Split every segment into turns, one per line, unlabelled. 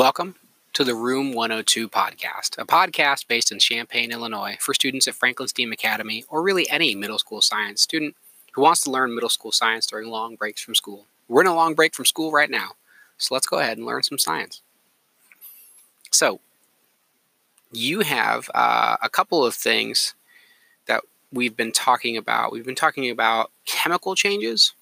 Welcome to the Room 102 podcast, a podcast based in Champaign, Illinois, for students at Franklin STEAM Academy or really any middle school science student who wants to learn middle school science during long breaks from school. We're in a long break from school right now, so let's go ahead and learn some science. So, you have uh, a couple of things that we've been talking about. We've been talking about chemical changes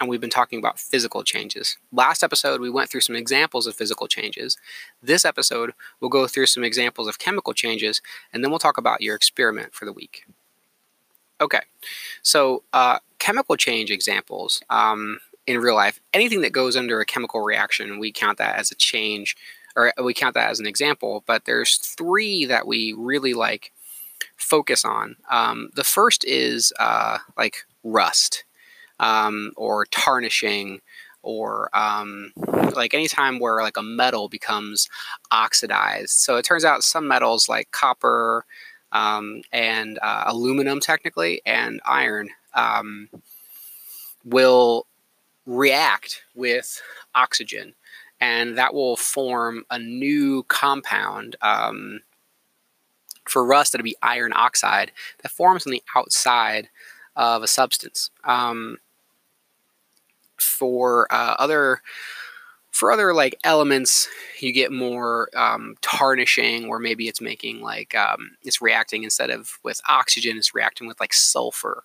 and we've been talking about physical changes. Last episode, we went through some examples of physical changes. This episode, we'll go through some examples of chemical changes, and then we'll talk about your experiment for the week. Okay, so uh, chemical change examples um, in real life, anything that goes under a chemical reaction, we count that as a change, or we count that as an example, but there's three that we really like focus on. Um, the first is uh, like rust um, or tarnishing or um, like anytime where like a metal becomes oxidized. So it turns out some metals like copper um, and uh, aluminum, technically, and iron um, will react with oxygen, and that will form a new compound. Um, for rust, it'll be iron oxide that forms on the outside of a substance. Um, for uh, other for other like elements you get more um, tarnishing or maybe it's making like um, it's reacting instead of with oxygen it's reacting with like sulfur.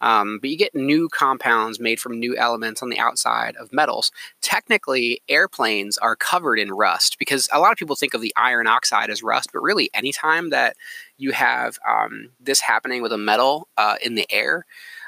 Um, but you get new compounds made from new elements on the outside of metals. Technically airplanes are covered in rust because a lot of people think of the iron oxide as rust but really anytime that you have um, this happening with a metal uh, in the air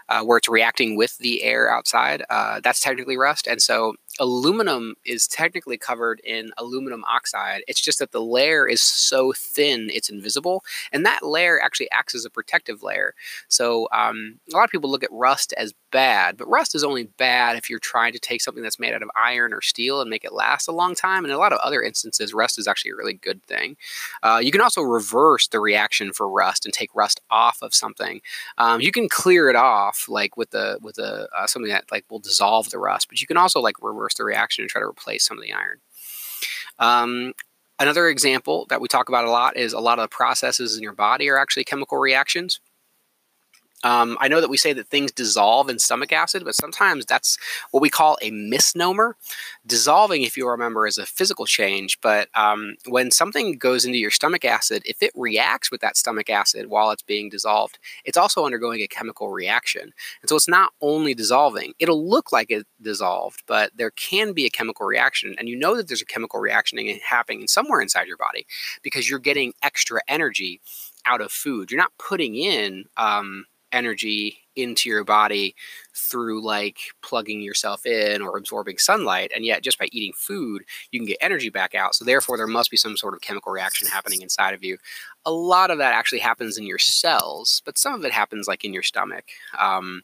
uh, where it's reacting with the air outside. Uh, that's technically rust. And so aluminum is technically covered in aluminum oxide. It's just that the layer is so thin it's invisible, and that layer actually acts as a protective layer. So um, a lot of people look at rust as bad, but rust is only bad if you're trying to take something that's made out of iron or steel and make it last a long time. And in a lot of other instances, rust is actually a really good thing. Uh, you can also reverse the reaction for rust and take rust off of something. Um, you can clear it off like with the with the uh, something that like will dissolve the rust, but you can also like reverse reverse the reaction and try to replace some of the iron. Um, another example that we talk about a lot is a lot of the processes in your body are actually chemical reactions. Um, I know that we say that things dissolve in stomach acid, but sometimes that's what we call a misnomer. Dissolving, if you remember, is a physical change, but um, when something goes into your stomach acid, if it reacts with that stomach acid while it's being dissolved, it's also undergoing a chemical reaction. And so it's not only dissolving, it'll look like it dissolved, but there can be a chemical reaction. And you know that there's a chemical reaction happening somewhere inside your body because you're getting extra energy out of food. You're not putting in. Um, energy into your body through like plugging yourself in or absorbing sunlight and yet just by eating food you can get energy back out. So therefore there must be some sort of chemical reaction happening inside of you. A lot of that actually happens in your cells but some of it happens like in your stomach um,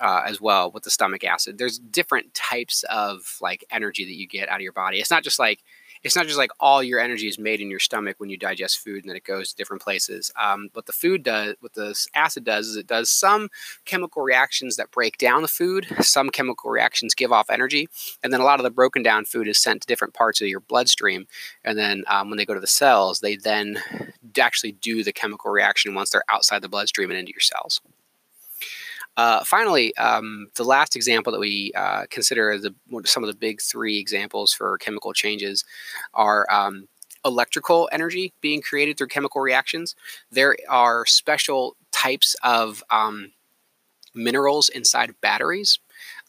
uh, as well with the stomach acid. There's different types of like energy that you get out of your body. It's not just like it's not just like all your energy is made in your stomach when you digest food and then it goes to different places. Um, what the food does, what the acid does, is it does some chemical reactions that break down the food. Some chemical reactions give off energy, and then a lot of the broken down food is sent to different parts of your bloodstream. And then um, when they go to the cells, they then actually do the chemical reaction once they're outside the bloodstream and into your cells. Uh, finally, um, the last example that we uh, consider the, some of the big three examples for chemical changes are um, electrical energy being created through chemical reactions. There are special types of um, minerals inside batteries,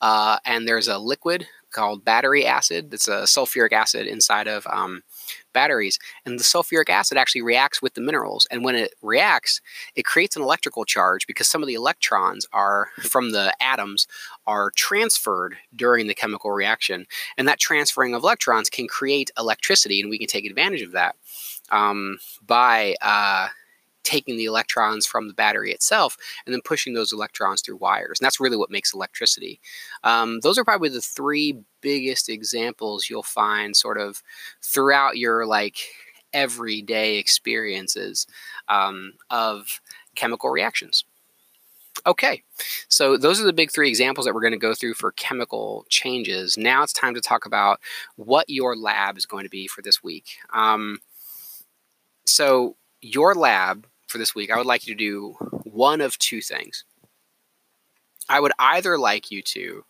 uh, and there's a liquid called battery acid. That's a sulfuric acid inside of um, batteries. And the sulfuric acid actually reacts with the minerals. And when it reacts, it creates an electrical charge because some of the electrons are from the atoms are transferred during the chemical reaction. And that transferring of electrons can create electricity, and we can take advantage of that um, by uh, taking the electrons from the battery itself and then pushing those electrons through wires. And that's really what makes electricity. Um, those are probably the three biggest examples you'll find sort of throughout your like everyday experiences um, of chemical reactions. Okay, so those are the big three examples that we're going to go through for chemical changes. Now it's time to talk about what your lab is going to be for this week. Um, so, your lab for this week, I would like you to do one of two things. I would either like you to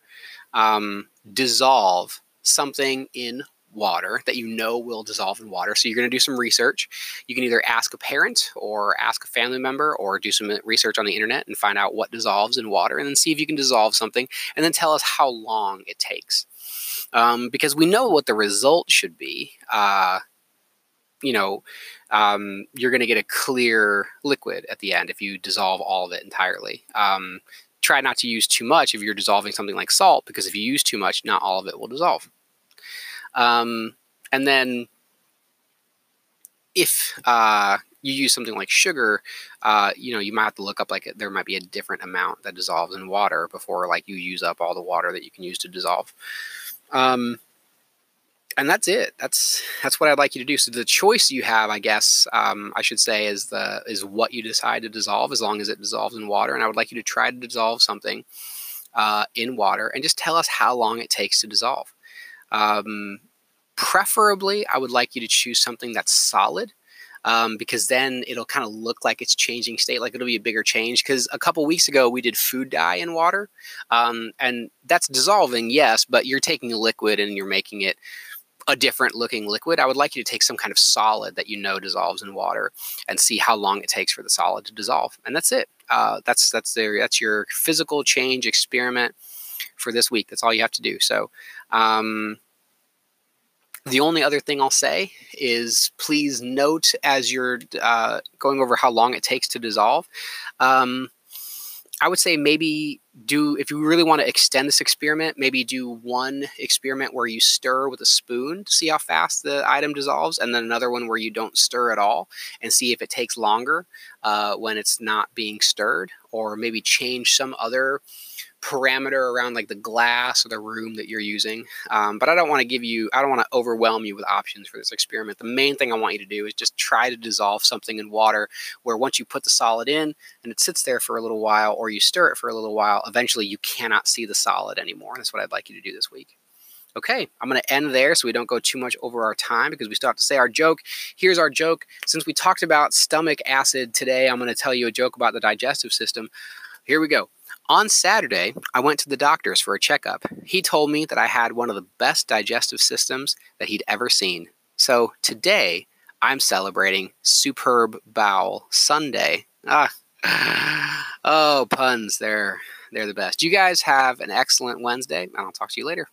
um, dissolve something in water that you know will dissolve in water. So you're going to do some research. You can either ask a parent or ask a family member or do some research on the internet and find out what dissolves in water and then see if you can dissolve something and then tell us how long it takes. Um, because we know what the result should be. Uh, you know, um, you're going to get a clear liquid at the end if you dissolve all of it entirely. Um, try not to use too much if you're dissolving something like salt, because if you use too much, not all of it will dissolve. Um, and then if uh, you use something like sugar, uh, you know, you might have to look up like there might be a different amount that dissolves in water before like you use up all the water that you can use to dissolve. Um, and that's it. That's that's what I'd like you to do. So the choice you have, I guess, um, I should say, is the is what you decide to dissolve, as long as it dissolves in water. And I would like you to try to dissolve something uh, in water, and just tell us how long it takes to dissolve. Um, preferably, I would like you to choose something that's solid. Um, because then it'll kind of look like it's changing state, like it'll be a bigger change. Because a couple weeks ago we did food dye in water, um, and that's dissolving, yes, but you're taking a liquid and you're making it a different looking liquid, I would like you to take some kind of solid that you know dissolves in water and see how long it takes for the solid to dissolve. And that's it. Uh, that's that's their that's your physical change experiment for this week. That's all you have to do. So. Um, the only other thing I'll say is please note as you're uh, going over how long it takes to dissolve. Um, I would say maybe do if you really want to extend this experiment, maybe do one experiment where you stir with a spoon to see how fast the item dissolves, and then another one where you don't stir at all and see if it takes longer uh, when it's not being stirred, or maybe change some other parameter around like the glass or the room that you're using. Um, but I don't want to give you, I don't want to overwhelm you with options for this experiment. The main thing I want you to do is just try to dissolve something in water where once you put the solid in and it sits there for a little while or you stir it for a little while, eventually you cannot see the solid anymore. That's what I'd like you to do this week. Okay, I'm going to end there so we don't go too much over our time because we still have to say our joke. Here's our joke. Since we talked about stomach acid today, I'm going to tell you a joke about the digestive system. Here we go. On Saturday, I went to the doctor's for a checkup. He told me that I had one of the best digestive systems that he'd ever seen. So today, I'm celebrating Superb Bowel Sunday. Ah, oh, puns, they're, they're the best. You guys have an excellent Wednesday, and I'll talk to you later.